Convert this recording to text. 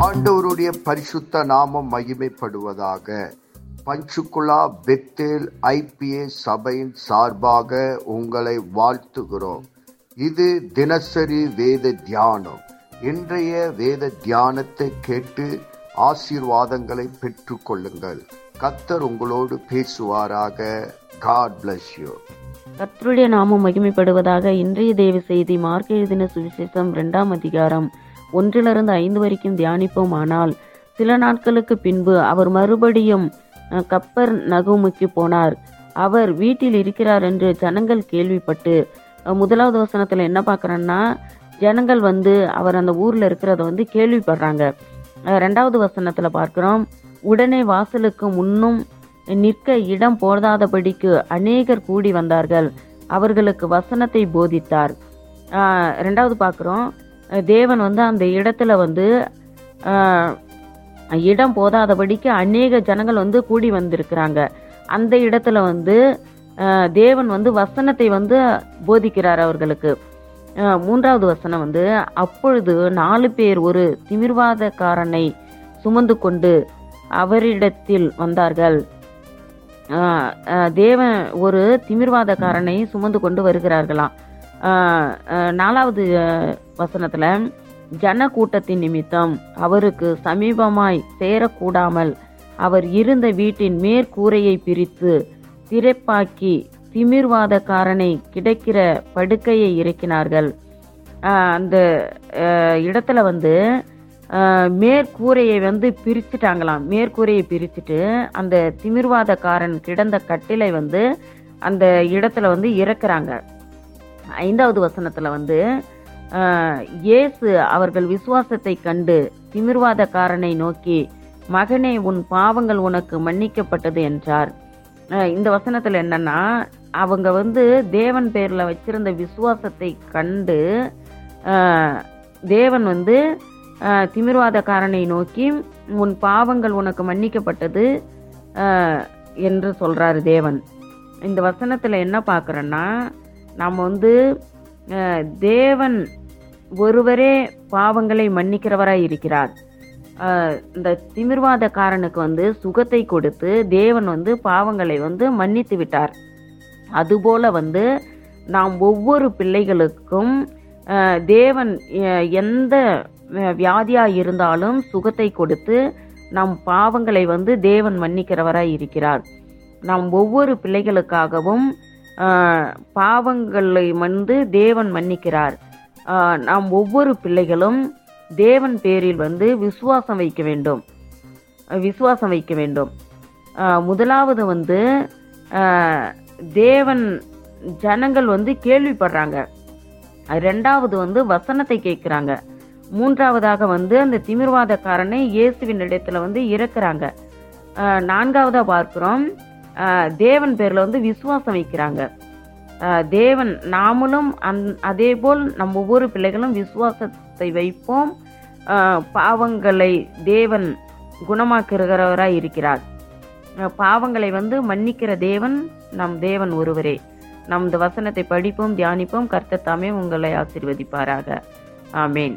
ஆண்டவருடைய பரிசுத்த நாமம் மகிமைப்படுவதாக. பஞ்சுகுலா பெத்தேல் ஐபிஏ சபையின் சார்பாக உங்களை வாழ்த்துகிறோம். இது தினசரி வேத தியானம். இன்றைய வேத தியானத்தை கேட்டு ஆசீர்வாதங்களை பெற்று கொள்ளுங்கள் கத்தர் உங்களோடு பேசுவாராக. காட் பிளஸ் யூ கத்தருடைய நாமம் மகிமைப்படுவதாக இன்றைய தேவ செய்தி மார்க் எழுதின சுவிசேஷம் இரண்டாம் அதிகாரம். ஒன்றிலிருந்து ஐந்து வரைக்கும் தியானிப்போம் ஆனால் சில நாட்களுக்கு பின்பு அவர் மறுபடியும் கப்பர் நகுமுக்கு போனார். அவர் வீட்டில் இருக்கிறார் என்று ஜனங்கள் கேள்விப்பட்டு முதலாவது வசனத்தில் என்ன பார்க்குறோன்னா ஜனங்கள் வந்து அவர் அந்த ஊரில் இருக்கிறத வந்து கேள்விப்படுறாங்க. ரெண்டாவது வசனத்தில் பார்க்குறோம் உடனே வாசலுக்கு முன்னும் நிற்க இடம் போதாதபடிக்கு அநேகர் கூடி வந்தார்கள். அவர்களுக்கு வசனத்தை போதித்தார். ரெண்டாவது பார்க்குறோம் தேவன் வந்து அந்த இடத்துல வந்து இடம் போதாதபடிக்கு அநேக ஜனங்கள் வந்து கூடி வந்திருக்கிறாங்க. அந்த இடத்துல வந்து தேவன் வந்து வசனத்தை வந்து போதிக்கிறார் அவர்களுக்கு. மூன்றாவது வசனம் வந்து அப்பொழுது நாலு பேர் ஒரு திமிர்வாதக்காரனை சுமந்து கொண்டு அவரிடத்தில் வந்தார்கள். தேவன் ஒரு திமிர்வாதக்காரனை சுமந்து கொண்டு வருகிறார்களாம். நாலாவது வசனத்தில் ஜனக்கூட்டத்தின் ஜன கூட்டத்தின் நிமித்தம் அவருக்கு சமீபமாய் சேரக்கூடாமல் அவர் இருந்த வீட்டின் மேற்கூரையை பிரித்து திரைப்பாக்கி திமிர்வாதக்காரனை கிடைக்கிற படுக்கையை இறக்கினார்கள். அந்த இடத்துல வந்து மேற்கூரையை வந்து பிரிச்சுட்டாங்களாம். மேற்கூரையை பிரிச்சுட்டு அந்த திமிர்வாதக்காரன் கிடந்த கட்டிலை வந்து அந்த இடத்துல வந்து இறக்குறாங்க. ஐந்தாவது வசனத்தில் வந்து இயேசு அவர்கள் விசுவாசத்தை கண்டு திமிர்வாதக்காரனை நோக்கி மகனே உன் பாவங்கள் உனக்கு மன்னிக்கப்பட்டது என்றார். இந்த வசனத்தில் என்னன்னா அவங்க வந்து தேவன் பேரில் வச்சிருந்த விசுவாசத்தை கண்டு தேவன் வந்து ஆஹ், திமிர்வாதக்காரனை நோக்கி உன் பாவங்கள் உனக்கு மன்னிக்கப்பட்டது என்று சொல்கிறாரு தேவன். இந்த வசனத்தில் என்ன பார்க்குறேன்னா நாம் வந்து தேவன் ஒருவரே பாவங்களை மன்னிக்கிறவராய் இருக்கிறார். இந்த திமிர்வாதக்காரனுக்கு வந்து சுகத்தை கொடுத்து தேவன் வந்து பாவங்களை வந்து மன்னித்து விட்டார். அதுபோல வந்து நாம் ஒவ்வொரு பிள்ளைகளுக்கும் தேவன் எந்த வியாதியாக இருந்தாலும் சுகத்தை கொடுத்து நம் பாவங்களை வந்து தேவன் மன்னிக்கிறவராய் இருக்கிறார். நாம் ஒவ்வொரு பிள்ளைகளுக்காகவும் பாவங்களை வந்து தேவன் மன்னிக்கிறார். நாம் ஒவ்வொரு பிள்ளைகளும் தேவன் பேரில் வந்து விசுவாசம் வைக்க வேண்டும். விசுவாசம் வைக்க வேண்டும். முதலாவது வந்து தேவன் ஜனங்கள் வந்து கேள்விப்படுறாங்க. ரெண்டாவது வந்து வசனத்தை கேட்குறாங்க. மூன்றாவதாக வந்து அந்த திமிர்வாதக்காரனை இயேசுவின் இடத்துல வந்து இறக்குறாங்க. நான்காவதாக பார்க்குறோம். தேவன் பேரில் வந்து விசுவாசம் வைக்கிறாங்க. தேவன் நாமளும் அந் அதே போல் நம் ஒவ்வொரு பிள்ளைகளும் விசுவாசத்தை வைப்போம். பாவங்களை தேவன் குணமாக்குகிறவராய் இருக்கிறார். பாவங்களை வந்து மன்னிக்கிற தேவன் நம் தேவன் ஒருவரே. நம் இந்த வசனத்தை படிப்போம் தியானிப்போம். கர்த்தத்தாமே உங்களை ஆசிர்வதிப்பாராக. ஆமேன்.